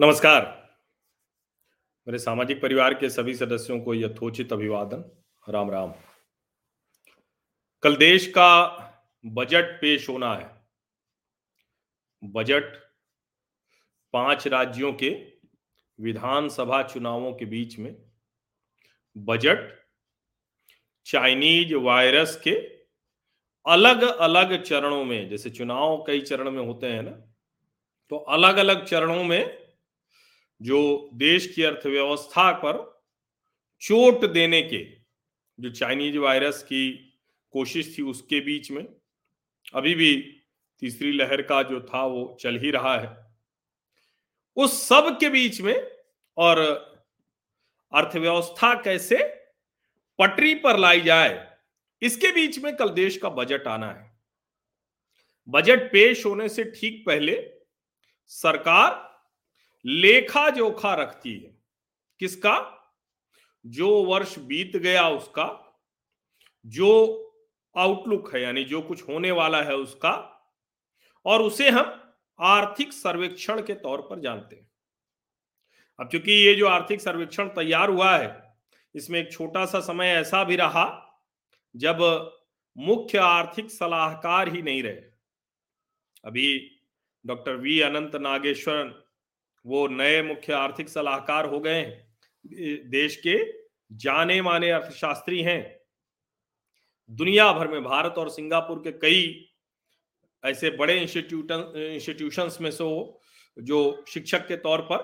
नमस्कार। मेरे सामाजिक परिवार के सभी सदस्यों को यथोचित अभिवादन। राम राम। कल देश का बजट पेश होना है। बजट पाँच राज्यों के विधानसभा चुनावों के बीच में। बजट चाइनीज़ वायरस के अलग अलग चरणों में, जैसे चुनाव कई चरण में होते हैं ना तो अलग अलग चरणों में जो देश की अर्थव्यवस्था पर चोट देने के, जो चाइनीज़ वायरस की कोशिश थी उसके बीच में, अभी भी तीसरी लहर का जो था वो चल ही रहा है। उस सब के बीच में और अर्थव्यवस्था कैसे पटरी पर लाई जाए, इसके बीच में कल देश का बजट आना है। बजट पेश होने से ठीक पहले सरकार लेखा जोखा रखती है। किसका? जो वर्ष बीत गया उसका, जो आउटलुक है, यानी जो कुछ होने वाला है उसका, और उसे हम आर्थिक सर्वेक्षण के तौर पर जानते हैं। अब चूँकि ये जो आर्थिक सर्वेक्षण तैयार हुआ है, इसमें एक छोटा सा समय ऐसा भी रहा, जब मुख्य आर्थिक सलाहकार ही नहीं रहे। अभी डॉक्टर वी अनंत नागेश्वरन वो नए मुख्य आर्थिक सलाहकार हो गए देश के जाने माने अर्थशास्त्री हैं। दुनिया भर में भारत और सिंगापुर के कई ऐसे बड़े इंस्टीट्यूट इंस्टीट्यूशंस में से वो जो शिक्षक के तौर पर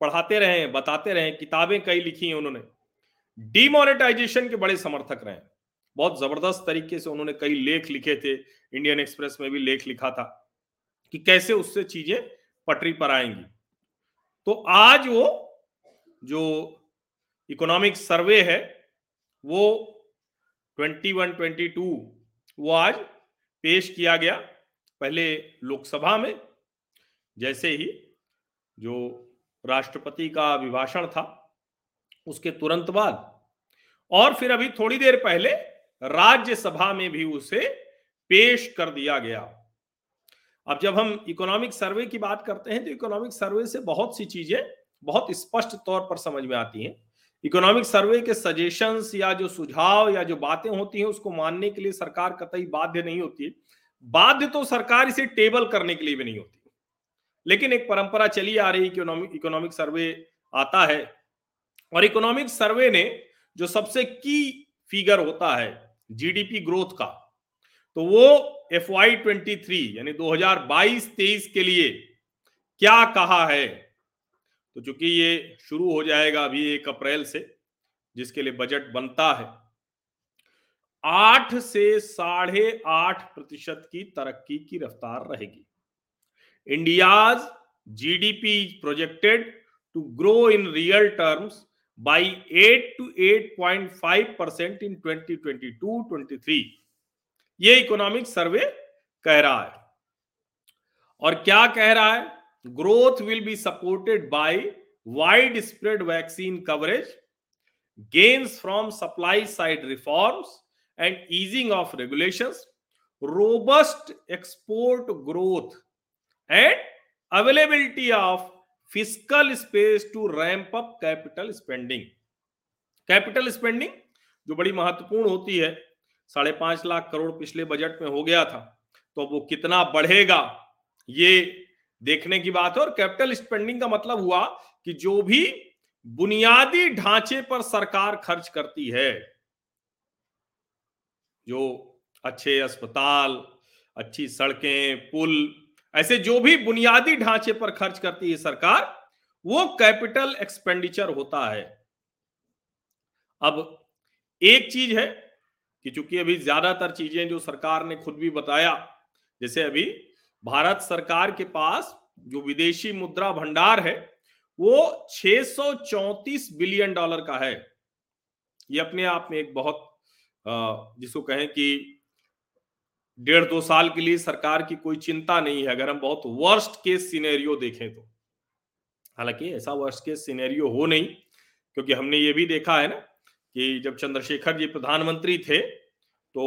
पढ़ाते रहे बताते रहे किताबें कई लिखी हैं उन्होंने। डीमोनेटाइजेशन के बड़े समर्थक रहे बहुत ज़बरदस्त तरीके से उन्होंने कई लेख लिखे थे। इंडियन एक्सप्रेस में भी लेख लिखा था कि कैसे उससे चीज़ें पटरी पर आएँगी। तो आज वो जो इकोनॉमिक सर्वे है, वो 21 22 वो आज पेश किया गया पहले लोकसभा में। जैसे ही जो राष्ट्रपति का अभिभाषण था, उसके तुरंत बाद और फिर अभी थोड़ी देर पहले राज्यसभा में भी उसे पेश कर दिया गया। अब जब हम इकोनॉमिक सर्वे की बात करते हैं तो इकोनॉमिक सर्वे से बहुत सी चीज़ें बहुत स्पष्ट तौर पर समझ में आती हैं। इकोनॉमिक सर्वे के सजेशंस या जो सुझाव या जो बातें होती हैं, उसको मानने के लिए सरकार कतई बाध्य नहीं होती। है बाध्य तो सरकार इसे टेबल करने के लिए भी नहीं होती। लेकिन एक परंपरा चली आ रही इकोनॉमिक इकोनॉमिक सर्वे आता है। और इकोनॉमिक सर्वे ने जो सबसे की फिगर होता है जीडीपी ग्रोथ का तो वो एफ़ वाई ट्वेंटी थ्री यानी 2022-23 के लिए क्या कहा है? तो चूँकि ये शुरू हो जाएगा अभी एक अप्रैल से, जिसके लिए बजट बनता है, आठ से साढ़े आठ प्रतिशत की तरक्की की रफ्तार रहेगी। India's GDP projected to grow in real terms by eight to 8.5 percent in 2022-23 ये इकोनॉमिक सर्वे कह रहा है। और क्या कह रहा है? Growth will be supported by wide spread vaccine coverage gains from supply side reforms and easing of regulations robust export growth and availability of physical space to ramp up capital spending capital spending जो बड़ी महत्वपूर्ण होती है साढ़े पाँच लाख करोड़ पिछले budget में हो गया था। तो वो कितना बढ़ेगा, ये देखने की बात है। और कैपिटल स्पेंडिंग का मतलब हुआ कि जो भी बुनियादी ढांचे पर सरकार खर्च करती है, जो अच्छे अस्पताल, अच्छी सड़कें, पुल, ऐसे जो भी बुनियादी ढांचे पर खर्च करती है सरकार, वो कैपिटल एक्सपेंडिचर होता है। अब एक चीज़ है कि चूँकि अभी ज़्यादातर चीज़ें जो सरकार ने खुद भी बताया, जैसे अभी भारत सरकार के पास जो विदेशी मुद्रा भंडार है, वो 634 बिलियन डॉलर का है। ये अपने आप में एक बहुत जिसको कहें कि डेढ़ दो साल के लिए सरकार की कोई चिंता नहीं है, अगर हम बहुत वर्स्ट केस सिनेरियो देखें तो। हालाँकि ऐसा वर्स्ट केस सिनेरियो हो नहीं, क्योंकि हमने ये भी देखा है ना कि जब चंद्रशेखर जी प्रधानमंत्री थे तो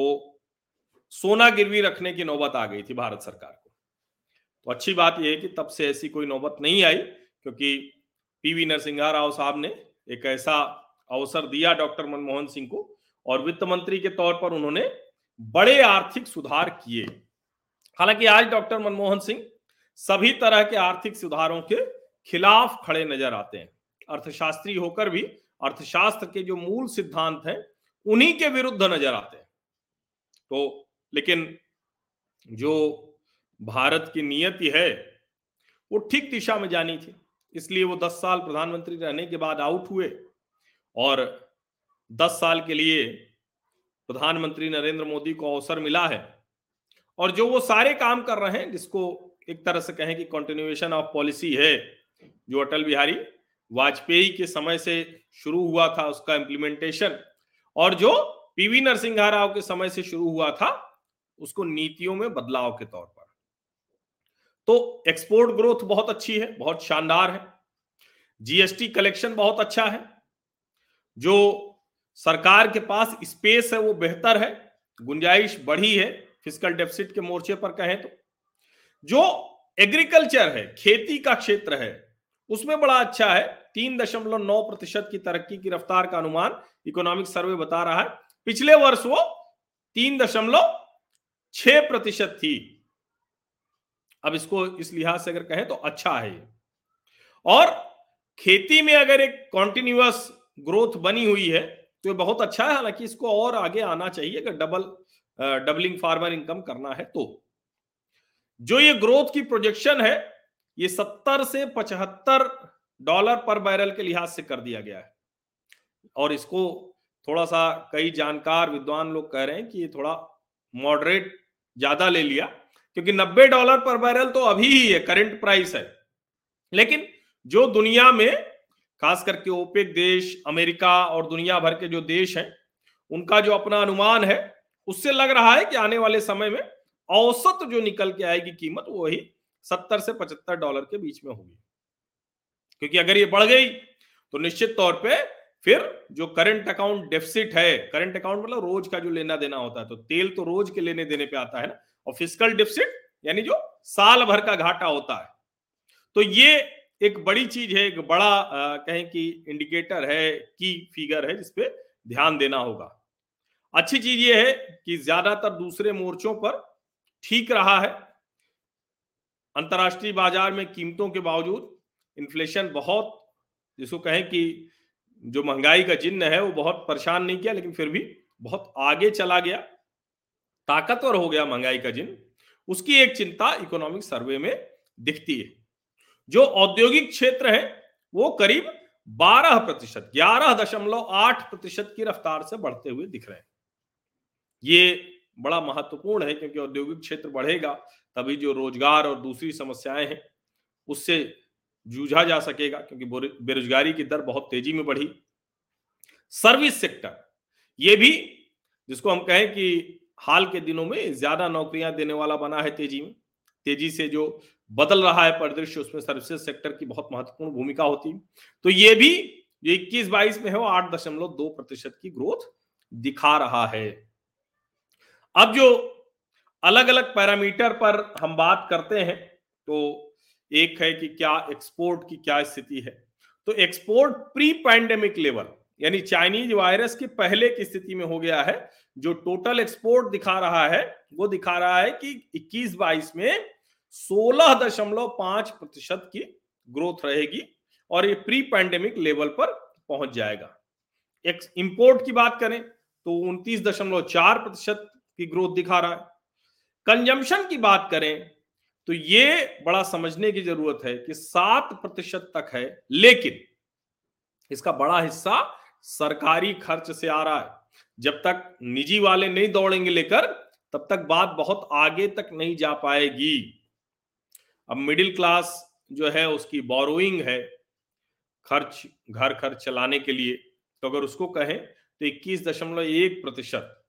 सोना गिरवी रखने की नौबत आ गई थी भारत सरकार को। तो अच्छी बात यह है कि तब से ऐसी कोई नौबत नहीं आई, क्योंकि पीवी नरसिंहा राव साहब ने एक ऐसा अवसर दिया डॉक्टर मनमोहन सिंह को, और वित्त मंत्री के तौर पर उन्होंने बड़े आर्थिक सुधार किए। हालाँकि आज डॉक्टर मनमोहन सिंह सभी तरह के आर्थिक सुधारों के खिलाफ खड़े नज़र आते हैं। अर्थशास्त्री होकर भी अर्थशास्त्र के जो मूल सिद्धांत हैं, उन्हीं के विरुद्ध नज़र आते हैं। तो लेकिन जो भारत की नियति है, वो ठीक दिशा में जानी थी। इसलिए वो दस साल प्रधानमंत्री रहने के बाद आउट हुए और दस साल के लिए प्रधानमंत्री नरेंद्र मोदी को अवसर मिला है। और जो वो सारे काम कर रहे हैं, जिसको एक तरह से कहें कि कंटिन्यूएशन ऑफ़ पॉलिसी है, जो अटल बिहारी वाजपेयी के समय से शुरू हुआ था उसका इंप्लीमेंटेशन और जो पीवी नरसिंह राव के समय से शुरू हुआ था, उसको नीतियों में बदलाव के तौर पर। तो एक्सपोर्ट ग्रोथ बहुत अच्छी है, बहुत शानदार है। जीएसटी कलेक्शन बहुत अच्छा है। जो सरकार के पास स्पेस है, वो बेहतर है। गुंजाइश बढ़ी है फ़िज़िकल डेफिसिट के मोर्चे पर कहें तो। जो एग्रीकल्चर है, खेती का क्षेत्र है, उसमें बड़ा अच्छा है। तीन दशमलव नौ प्रतिशत की तरक्की की रफ्तार का अनुमान इकोनॉमिक सर्वे बता रहा है। पिछले वर्ष वो तीन दशमलव छ प्रतिशत थी। अब इसको इस लिहाज से अगर कहें तो अच्छा है और खेती में अगर एक कॉन्टिन्यूस ग्रोथ बनी हुई है तो ये बहुत अच्छा है। हालाँकि इसको और आगे आना चाहिए अगर डबल डबलिंग फार्मर इनकम करना है तो। जो ये ग्रोथ की प्रोजेक्शन है, ये सत्तर से पचहत्तर डॉलर पर बैरल के लिहाज से कर दिया गया है। और इसको थोड़ा सा कई जानकार विद्वान लोग कह रहे हैं कि ये थोड़ा मॉडरेट ज़्यादा ले लिया, क्योंकि 90 डॉलर पर बैरल तो अभी ही है, करंट प्राइस है। लेकिन जो दुनिया में, खास करके ओपेक देश, अमेरिका और दुनिया भर के जो देश हैं, उनका जो अपना अनुमान है, उससे लग रहा है कि आने वाले समय में औसत जो निकल के आएगी कीमत वही सत्तर से पचहत्तर डॉलर के बीच में होगी। क्योंकि अगर ये बढ़ गई तो निश्चित तौर पे फिर जो करंट अकाउंट डेफिसिट है करंट अकाउंट मतलब रोज का जो लेना देना होता है तो तेल तो रोज के लेने देने पे आता है ना और फ़िज़िकल डेफिसिट यानी जो साल भर का घाटा होता है। तो ये एक बड़ी चीज़ है एक बड़ा आ, कहें कि इंडिकेटर है की फिगर है जिसपे ध्यान देना होगा। अच्छी चीज़ ये है कि ज़्यादातर दूसरे मोर्चों पर ठीक रहा है। अंतर्राष्ट्रीय बाज़ार में कीमतों के बावजूद इन्फ्लेशन बहुत, जिसको कहें कि जो महँगाई का चिन्ह है, वो बहुत परेशान नहीं किया, लेकिन फिर भी बहुत आगे चला गया। ताकतवर हो गया महँगाई का चिन्ह उसकी एक चिंता इकोनॉमिक सर्वे में दिखती है। जो औद्योगिक क्षेत्र है, वो करीब 12 प्रतिशत, ग्यारह दशमलव आठ प्रतिशत की रफ्तार से बढ़ते हुए दिख रहे हैं। ये बड़ा महत्वपूर्ण है, क्योंकि औद्योगिक क्षेत्र बढ़ेगा, तभी जो रोज़गार और दूसरी समस्याएँ हैं, उससे जूझा जा सकेगा, क्योंकि बेरोजगारी की दर बहुत तेज़ी में बढ़ी। सर्विस सेक्टर, ये भी जिसको हम कहें कि हाल के दिनों में ज़्यादा नौकरियाँ देने वाला बना है तेज़ी में। तेज़ी से जो बदल रहा है परिदृश्य, उसमें सर्विसेज़ सेक्टर की बहुत महत्वपूर्ण भूमिका होती। है तो ये भी जो इक्कीस बाईस में है, वो आठ दशमलव दो प्रतिशत की ग्रोथ दिखा रहा है। अब जो अलग अलग पैरामीटर पर हम बात करते हैं तो एक है कि क्या एक्सपोर्ट की क्या स्थिति है। तो एक्सपोर्ट प्री पैंडेमिक लेवल यानी चाइनीज़ वायरस के पहले की स्थिति में हो गया है, जो टोटल एक्सपोर्ट दिखा रहा है, वो दिखा रहा है कि 21-22 में सोलह दशमलव पाँच प्रतिशत की ग्रोथ रहेगी और ये प्री पैंडेमिक लेवल पर पहुँच जाएगा। इंपोर्ट की बात करें तो उनतीस दशमलव चार प्रतिशत की ग्रोथ दिखा रहा है। कंजम्पशन की बात करें तो ये बड़ा समझने की ज़रूरत है कि सात प्रतिशत तक है, लेकिन इसका बड़ा हिस्सा सरकारी खर्च से आ रहा है। जब तक निजी वाले नहीं दौड़ेंगे लेकर, तब तक बात बहुत आगे तक नहीं जा पाएगी। अब मिडिल क्लास जो है, उसकी बोरोइंग है, खर्च, घर खर्च चलाने के लिए। तो अगर उसको कहें तो इक्कीस दशमलव एक प्रतिशत।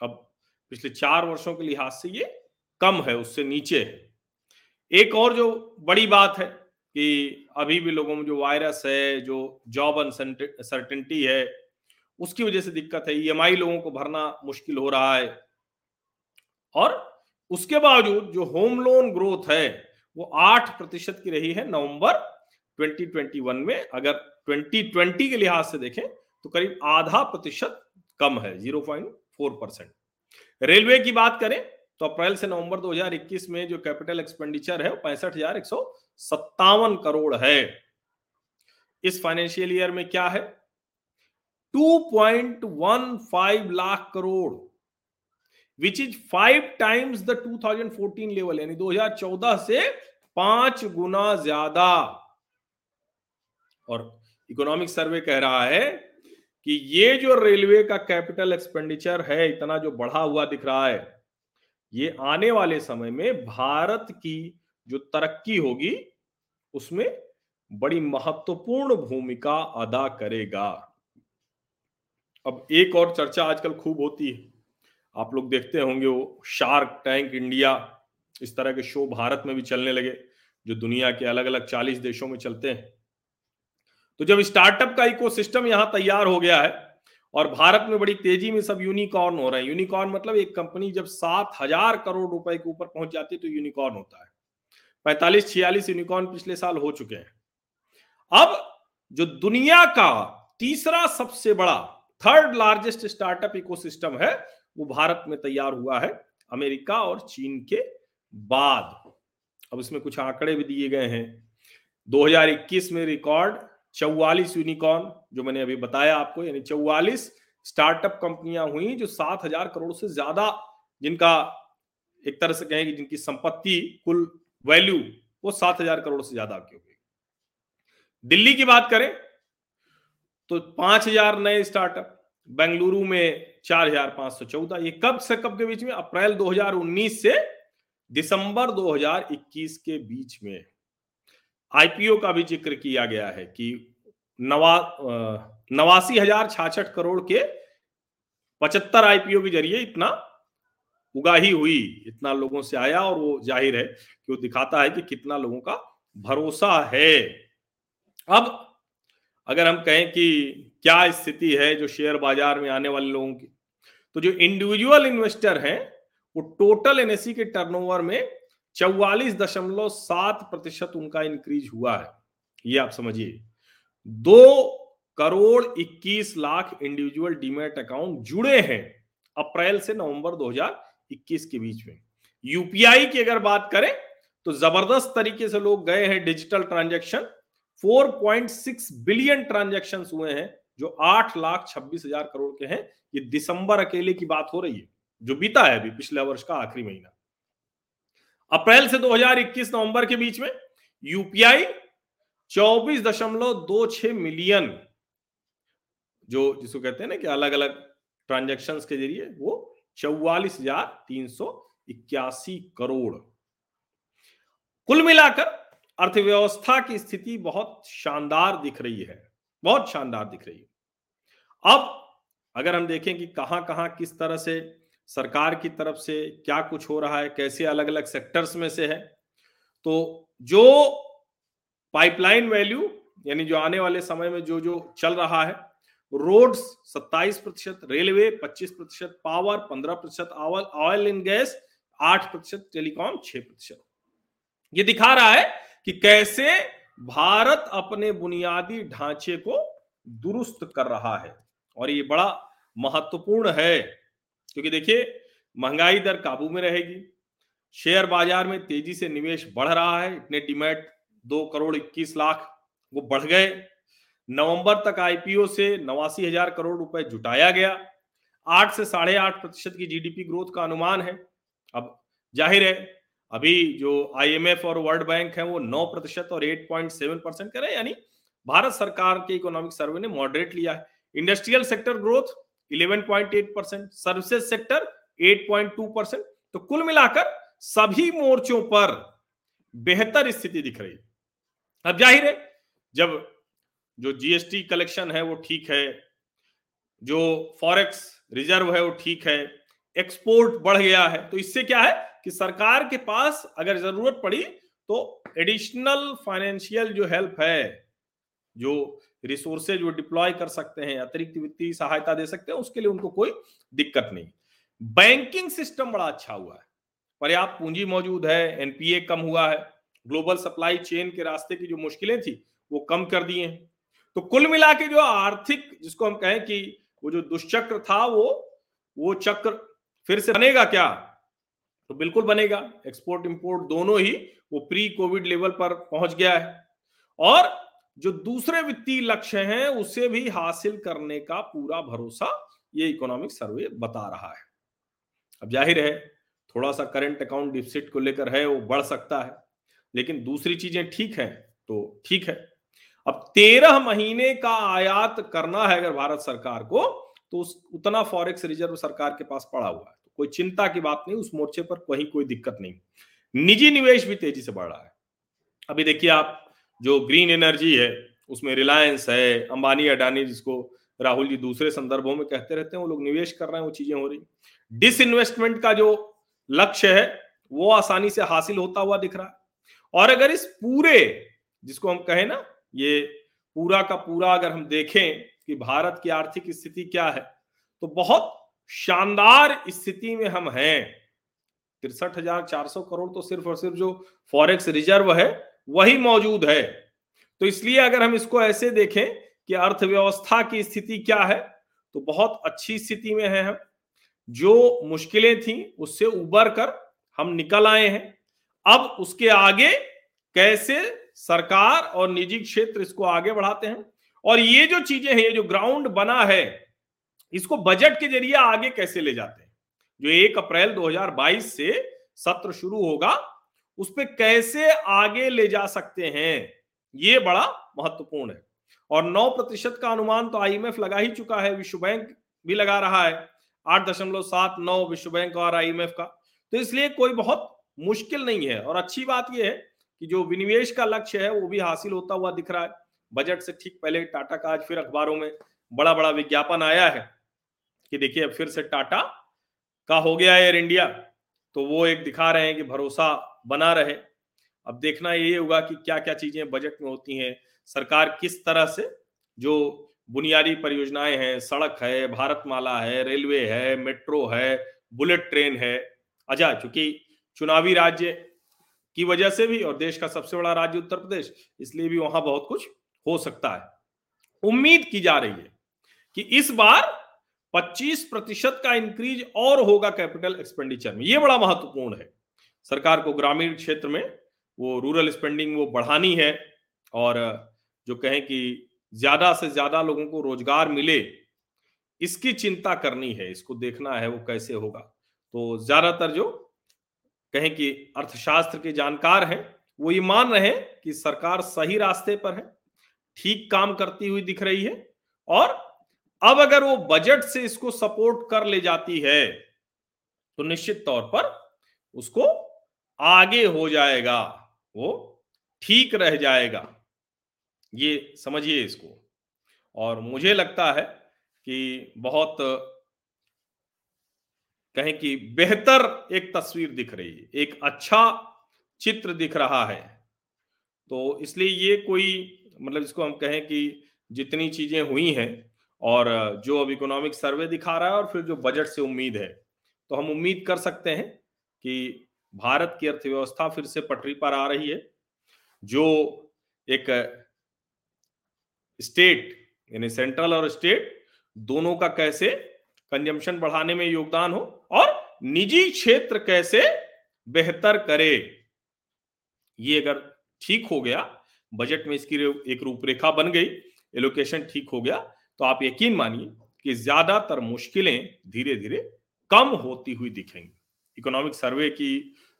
अब पिछले चार वर्षों के लिहाज से ये कम है, उससे नीचे है। एक और जो बड़ी बात है कि अभी भी लोगों में जो वायरस है, जो जॉब अनसर्टेनिटी है, उसकी वजह से दिक्कत है। ईएमआई लोगों को भरना मुश्किल हो रहा है। और उसके बावजूद जो होम लोन ग्रोथ है, वो आठ प्रतिशत की रही है नवंबर 2021 में। अगर 2020 के लिहाज से देखें तो करीब आधा प्रतिशत कम है 0.4 परसेंट रेलवे की बात करें तो अप्रैल से नवंबर 2021 में जो कैपिटल एक्सपेंडिचर है पैंसठ हज़ार एक सौ सत्तावन करोड़ है। इस फाइनेंशियल ईयर में क्या है? 2.15 lakh crore which is five times the 2014 level यानी 2014 से पाँच गुना ज़्यादा। और इकोनॉमिक सर्वे कह रहा है कि ये जो रेलवे का कैपिटल एक्सपेंडिचर है, इतना जो बढ़ा हुआ दिख रहा है ये आने वाले समय में भारत की जो तरक्की होगी, उसमें बड़ी महत्वपूर्ण भूमिका अदा करेगा। अब एक और चर्चा आजकल खूब होती है। आप लोग देखते होंगे वो शार्क टैंक इंडिया, इस तरह के शो भारत में भी चलने लगे, जो दुनिया के अलग अलग चालीस देशों में चलते हैं। तो जब स्टार्टअप का इकोसिस्टम यहाँ तैयार हो गया है और भारत में बड़ी तेज़ी में सब यूनिकॉर्न हो रहे हैं। यूनिकॉर्न मतलब एक कंपनी जब सात हज़ार करोड़ रुपए के ऊपर पहुँच जाती है तो यूनिकॉर्न होता है। पैंतालीस, छियालीस यूनिकॉर्न पिछले साल हो चुके हैं। अब जो दुनिया का तीसरा सबसे बड़ा थर्ड लार्जेस्ट स्टार्टअप इकोसिस्टम है, वो भारत में तैयार हुआ है, अमेरिका और चीन के बाद। अब इसमें कुछ आंकड़े भी दिए गए हैं। 2021 में रिकॉर्ड चौवालीस यूनिकॉर्न जो मैंने अभी बताया आपको, यानी चौवालीस स्टार्टअप कंपनियाँ हुई, जो सात हज़ार करोड़ से ज़्यादा जिनका एक तरह से कहें जिनकी संपत्ति, कुल वैल्यू वो सात हज़ार करोड़ से ज़्यादा की होगी दिल्ली की बात करें तो पाँच हज़ार नए स्टार्टअप बेंगलुरु में चार हज़ार पाँच सौ चौदह, ये कब से कब के बीच में? अप्रैल 2019 से दिसंबर 2021 के बीच में। आईपीओ का भी ज़िक्र किया गया है कि नवा नवासी हज़ार छाछठ करोड़ के पचहत्तर आईपीओ के ज़रिए इतना उगाही हुई, इतना लोगों से आया और वो ज़ाहिर है कि वो दिखाता है कि कितना लोगों का भरोसा है। अब अगर हम कहें कि क्या स्थिति है जो शेयर बाज़ार में आने वाले लोगों की तो जो इंडिविजुअल इन्वेस्टर हैं, वो टोटल एनएससी के टर्नओवर में चौवालीस दशमलव सात प्रतिशत उनका इंक्रीज हुआ है। ये आप समझिए। दो करोड़ इक्कीस लाख इंडिविजुअल डीमेट अकाउंट जुड़े हैं अप्रैल से नवंबर 2021 के बीच में। यूपीआई की अगर बात करें तो ज़बरदस्त तरीके से लोग गए हैं डिजिटल ट्रांजैक्शन 4.6 बिलियन ट्रांजैक्शन हुए हैं, जो आठ लाख छब्बीस हज़ार करोड़ के हैं। ये दिसंबर अकेले की बात हो रही है, जो बीता है अभी, पिछले वर्ष का आखिरी महीना। अप्रैल से 2021 नवंबर के बीच में यूपीआई चौबीस दशमलव दो छ मिलियन, जो जिसको कहते हैं ना कि अलग अलग ट्रांजेक्शन के ज़रिए, वो चौवालीस हज़ार तीन सौ इक्यासी करोड़। कुल मिलाकर अर्थव्यवस्था की स्थिति बहुत शानदार दिख रही है, बहुत शानदार दिख रही है। अब अगर हम देखें कि कहाँ कहाँ किस तरह से सरकार की तरफ़ से क्या कुछ हो रहा है, कैसे अलग अलग सेक्टर्स में से है? तो जो पाइपलाइन वैल्यू यानी जो आने वाले समय में जो जो चल रहा है रोड्स 27 प्रतिशत रेलवे 25 प्रतिशत पावर 15 प्रतिशत ऑयल एंड गैस 8 प्रतिशत टेलीकॉम 6 प्रतिशत। ये दिखा रहा है कि कैसे भारत अपने बुनियादी ढांचे को दुरुस्त कर रहा है। और ये बड़ा महत्वपूर्ण है। क्योंकि देखिए, महँगाई दर काबू में रहेगी। शेयर बाज़ार में तेज़ी से निवेश बढ़ रहा है। इतने डिमेट दो करोड़ इक्कीस लाख वो बढ़ गए। नवंबर तक आईपीओ से नवासी हज़ार करोड़ रुपए जुटाया गया। आठ से साढ़े आठ प्रतिशत की जीडीपी ग्रोथ का अनुमान है। अब ज़ाहिर है, अभी जो आईएमएफ और वर्ल्ड बैंक है वो नौ प्रतिशत और एट पॉइंट सेवन परसेंट करे, यानी भारत सरकार के इकोनॉमिक सर्वे ने मॉडरेट लिया है। Industrial sector growth 11.8 percent services sector 8.2 percent. तो कुल मिलाकर सभी मोर्चों पर बेहतर स्थिति दिख रही अब ज़ाहिर है, जब जो जीएसटी कलेक्शन है वो ठीक है, जो फॉरेक्स रिज़र्व है वो ठीक है एक्सपोर्ट बढ़ गया है तो इससे क्या है कि सरकार के पास अगर ज़रूरत पड़ी तो एडिशनल फाइनेंशियल जो हेल्प है, जो रिसोर्सेज वो डिप्लॉय कर सकते हैं, अतिरिक्त वित्तीय सहायता दे सकते हैं, उसके लिए उनको कोई दिक्कत नहीं। बैंकिंग सिस्टम बड़ा अच्छा हुआ है। पर्याप्त पूंजी मौजूद है एनपीए कम हुआ है ग्लोबल सप्लाई चेन के रास्ते की जो मुश्किलें थी, वो कम कर दिए हैं। तो कुल मिला के जो आर्थिक, जिसको हम कहें कि वो जो दुष्चक्र था, वो वो चक्र फिर से बनेगा क्या? तो बिल्कुल बनेगा। एक्सपोर्ट इंपोर्ट दोनों ही वो प्री कोविड लेवल पर पहुँच गया है। और जो दूसरे वित्तीय लक्ष्य हैं, उसे भी हासिल करने का पूरा भरोसा ये इकोनॉमिक सर्वे बता रहा है। अब ज़ाहिर है थोड़ा सा करंट अकाउंट डिफिसिट को लेकर है, वो बढ़ सकता है, लेकिन दूसरी चीज़ें ठीक है तो ठीक है। अब तेरह महीने का आयात करना है अगर भारत सरकार को तो उस, उतना फॉरेक्स रिज़र्व सरकार के पास पड़ा हुआ है। तो कोई चिंता की बात नहीं, उस मोर्चे पर कहीं कोई दिक्कत नहीं। निजी निवेश भी तेज़ी से बढ़ रहा है। अभी देखिए आप जो ग्रीन एनर्जी है, उसमें रिलायंस है, अंबानी अडानी जिसको राहुल जी दूसरे संदर्भों में कहते रहते हैं, वो लोग निवेश कर रहे हैं, वो चीज़ें हो रही डिस इन्वेस्टमेंट का जो लक्ष्य है, वो आसानी से हासिल होता हुआ दिख रहा है। और अगर इस पूरे, जिसको हम कहें ना, ये पूरा का पूरा अगर हम देखें कि भारत की आर्थिक स्थिति क्या है तो बहुत शानदार स्थिति में हम हैं। तिरसठ हज़ार चार सौ करोड़ तो सिर्फ़ और सिर्फ़ जो फॉरेक्स रिज़र्व है वही मौजूद है। तो इसलिए अगर हम इसको ऐसे देखें कि अर्थव्यवस्था की स्थिति क्या है तो बहुत अच्छी स्थिति में है हम। जो मुश्किलें थी, उससे उबर कर हम निकल आए हैं। अब उसके आगे कैसे सरकार और निजी क्षेत्र इसको आगे बढ़ाते हैं? और ये जो चीज़ें हैं, ये जो ग्राउंड बना है, इसको बजट के ज़रिए आगे कैसे ले जाते हैं? जो एक अप्रैल 2022 से सत्र शुरू होगा उस पर कैसे आगे ले जा सकते हैं? ये बड़ा महत्वपूर्ण है। और 9 प्रतिशत का अनुमान तो आईएमएफ लगा ही चुका है, विश्व बैंक भी लगा रहा है। आठ दशमलव सात नौ विश्व बैंक और आईएमएफ का। तो इसलिए कोई बहुत मुश्किल नहीं है। और अच्छी बात यह है कि जो विनिवेश का लक्ष्य है, वो भी हासिल होता हुआ दिख रहा है। बजट से ठीक पहले टाटा का आज फिर अखबारों में बड़ा बड़ा विज्ञापन आया है कि देखिए, अब फिर से टाटा का हो गया एयर इंडिया। तो वो एक दिखा रहे हैं कि भरोसा बना रहे। अब देखना ये होगा कि क्या क्या चीज़ें बजट में होती हैं। सरकार किस तरह से जो बुनियादी परियोजनाएँ हैं, सड़क है, भारतमाला है, रेलवे है, मेट्रो है, बुलेट ट्रेन है अच्छा चूँकि चुनावी राज्य की वजह से भी और देश का सबसे बड़ा राज्य उत्तर प्रदेश, इसलिए भी वहाँ बहुत कुछ हो सकता है। उम्मीद की जा रही है कि इस बार 25 प्रतिशत का इंक्रीज और होगा कैपिटल एक्सपेंडिचर में। यह बड़ा महत्वपूर्ण है। सरकार को ग्रामीण क्षेत्र में वो रूरल स्पेंडिंग वो बढ़ानी है और जो कहें कि ज़्यादा से ज़्यादा लोगों को रोज़गार मिले, इसकी चिंता करनी है, इसको देखना है वो कैसे होगा। तो ज़्यादातर जो कहें कि अर्थशास्त्र के जानकार हैं, वो ये मान रहे हैं कि सरकार सही रास्ते पर है, ठीक काम करती हुई दिख रही है और अब अगर वो बजट से इसको सपोर्ट कर ले जाती है तो निश्चित तौर पर उसको आगे हो जाएगा, वो ठीक रह जाएगा। ये समझिए इसको। और मुझे लगता है कि बहुत कहें कि बेहतर एक तस्वीर दिख रही है, एक अच्छा चित्र दिख रहा है। तो इसलिए ये कोई मतलब इसको हम कहें कि जितनी चीज़ें हुई हैं और जो अब इकोनॉमिक सर्वे दिखा रहा है और फिर जो बजट से उम्मीद है तो हम उम्मीद कर सकते हैं कि भारत की अर्थव्यवस्था फिर से पटरी पर आ रही है, जो एक स्टेट, यानी सेंट्रल और स्टेट दोनों का कैसे कंजम्पशन बढ़ाने में योगदान हो और निजी क्षेत्र कैसे बेहतर करे, ये अगर ठीक हो गया बजट में इसकी एक रूपरेखा बन गई एलोकेशन ठीक हो गया तो आप यकीन मानिए कि ज़्यादातर मुश्किलें धीरे धीरे कम होती हुई दिखेंगी। इकोनॉमिक सर्वे की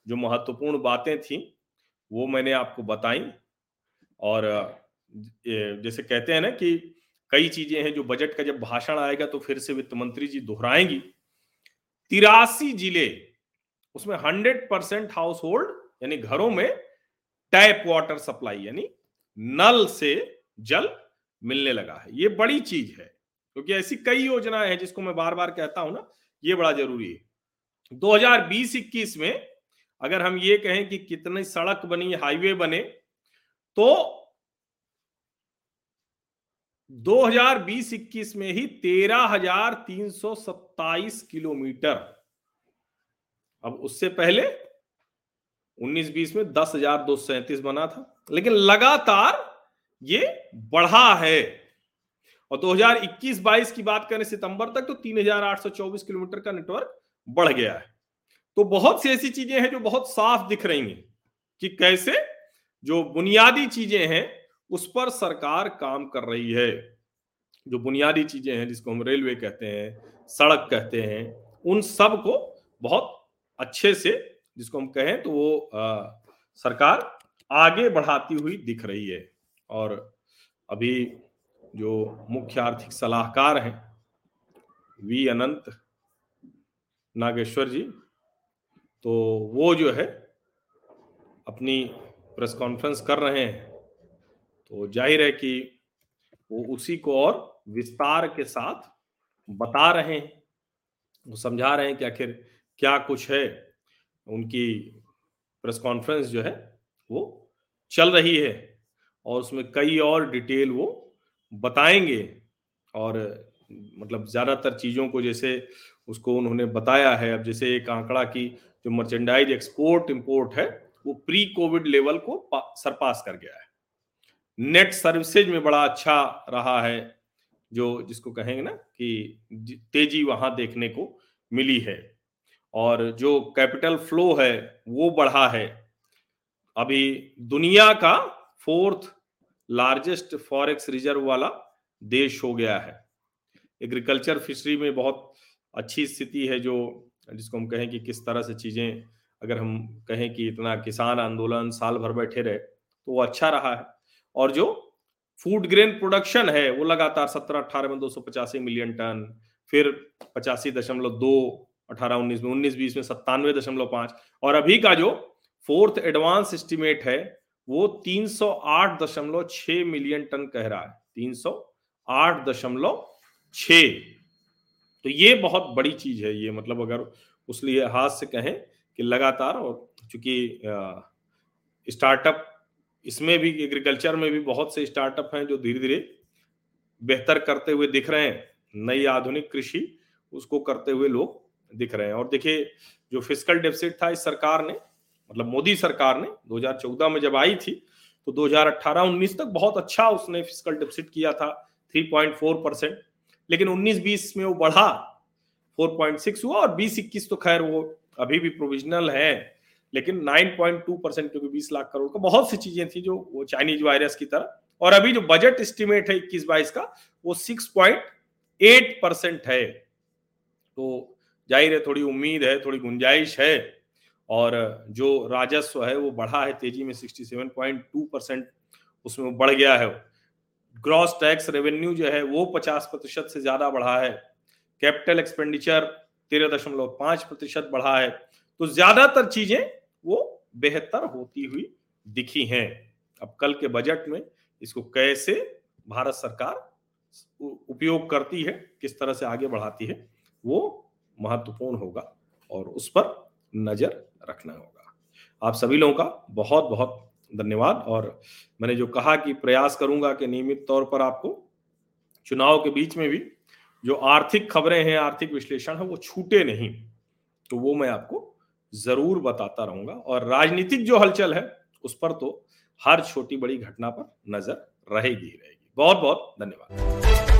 जो महत्वपूर्ण बातें थी, वो मैंने आपको बताई। और जैसे कहते हैं ना कि कई चीज़ें हैं जो बजट का जब भाषण आएगा तो फिर से वित्त मंत्री जी दोहराएँगी। तिरासी ज़िले, उसमें हंड्रेड परसेंट हाउस होल्ड यानी घरों में टैप वाटर सप्लाई यानी नल से जल मिलने लगा है। ये बड़ी चीज़ है, क्योंकि ऐसी कई योजनाएँ हैं जिसको मैं बार बार कहता हूँ ना, ये बड़ा ज़रूरी है। 2020-21 में अगर हम ये कहें कि कितनी सड़क बनी, हाईवे बने तो 2020-21 में ही तेरह हज़ार तीन सौ सत्ताईस किलोमीटर। अब उससे पहले 19-20 में दस हज़ार दो सैंतीस बना था, लेकिन लगातार ये बढ़ा है। और 2021-22 की बात करें सितंबर तक तो 3824 किलोमीटर का नेटवर्क बढ़ गया है। तो बहुत सी ऐसी चीज़ें हैं जो बहुत साफ़ दिख रही हैं कि कैसे जो बुनियादी चीज़ें हैं उस पर सरकार काम कर रही है। जो बुनियादी चीज़ें हैं जिसको हम रेलवे कहते हैं सड़क कहते हैं उन सबको बहुत अच्छे से जिसको हम कहें तो वो आ, सरकार आगे बढ़ाती हुई दिख रही है। और अभी जो मुख्य आर्थिक सलाहकार हैं वी अनंत नागेश्वर जी तो वो जो है अपनी प्रेस कॉन्फ्रेंस कर रहे हैं। तो ज़ाहिर है कि वो उसी को और विस्तार के साथ बता रहे हैं। वो समझा रहे हैं कि आखिर क्या कुछ है। उनकी प्रेस कॉन्फ्रेंस जो है वो चल रही है और उसमें कई और डिटेल वो बताएँगे और मतलब ज़्यादातर चीज़ों को जैसे उसको उन्होंने बताया है। अब जैसे एक आंकड़ा की जो मर्चेंडाइज एक्सपोर्ट इंपोर्ट है, वो प्री कोविड लेवल को सरपास कर गया है। नेट सर्विसेज़ में बड़ा अच्छा रहा है, जो जिसको कहेंगे ना कि तेज़ी वहाँ देखने को मिली है। और जो कैपिटल फ्लो है, वो बढ़ा है। अभी दुनिया का फोर्थ लार्जेस्ट फॉरेक्स रिज़र्व वाला देश हो गया है। एग्रीकल्चर फिशरी में बहुत अच्छी स्थिति है जो, जिसको हम कहें कि किस तरह से चीज़ें, अगर हम कहें कि इतना किसान आंदोलन साल भर बैठे रहे तो वो अच्छा रहा है। और जो फ़ूड ग्रेन प्रोडक्शन है, वो लगातार सत्रह, अठारह में दो सौ पचासी मिलियन टन फिर पचासी दशमलव दो, अठारह, उन्नीस में, उन्नीस, बीस में सत्तानवे दशमलव पाँच, और अभी का जो फोर्थ एडवांस एस्टिमेट है, वो तीन सौ आठ दशमलव छ मिलियन टन कह रहा है। तीन सौ आठ दशमलव छ तो ये बहुत बड़ी चीज़ है, ये मतलब अगर उस लिए हाथ से कहें कि लगातार और चूँकि स्टार्टअप इसमें भी, एग्रीकल्चर में भी बहुत से स्टार्टअप हैं जो धीरे धीरे बेहतर करते हुए दिख रहे हैं। नई आधुनिक कृषि उसको करते हुए लोग दिख रहे हैं। और देखिए, जो फ़िज़िकल डेफिसिट था इस सरकार ने मतलब मोदी सरकार ने 2014 में जब आई थी तो 2018-19 तक बहुत अच्छा उसने फ़िज़िकल डेफिसिट किया था 3.4 परसेंट। लेकिन 19-20 में वो बढ़ा 4.6 हुआ और 20-21 तो खैर वो अभी भी प्रोविजनल है, लेकिन 9.2 परसेंट क्योंकि 20 लाख करोड़ का बहुत सी चीज़ें थी जो वो चाइनीज़ वायरस की तरह। और अभी जो बजट एस्टिमेट है इक्कीस बाईस का, वो 6.8 परसेंट है। तो ज़ाहिर है थोड़ी उम्मीद है, थोड़ी गुंजाइश है और जो राजस्व है वो बढ़ा है, तेज़ी में 67.2 परसेंट उसमें बढ़ गया है। ग्रॉस टैक्स रेवेन्यू जो है वो 50 प्रतिशत से ज़्यादा बढ़ा है। कैपिटल एक्सपेंडिचर तेरह दशमलव पाँच प्रतिशत बढ़ा है। तो ज़्यादातर चीज़ें वो बेहतर होती हुई दिखी हैं। अब कल के बजट में इसको कैसे भारत सरकार उपयोग करती है, किस तरह से आगे बढ़ाती है, वो महत्वपूर्ण होगा और उस पर नज़र रखना होगा। आप सभी लोगों का बहुत बहुत धन्यवाद। और मैंने जो कहा कि प्रयास करूँगा कि नियमित तौर पर आपको चुनाव के बीच में भी जो आर्थिक खबरें हैं, आर्थिक विश्लेषण है, वो छूटे नहीं तो वो मैं आपको ज़रूर बताता रहूँगा। और राजनीतिक जो हलचल है, उस पर तो हर छोटी बड़ी घटना पर नज़र रहेगी ही रहेगी। बहुत बहुत धन्यवाद।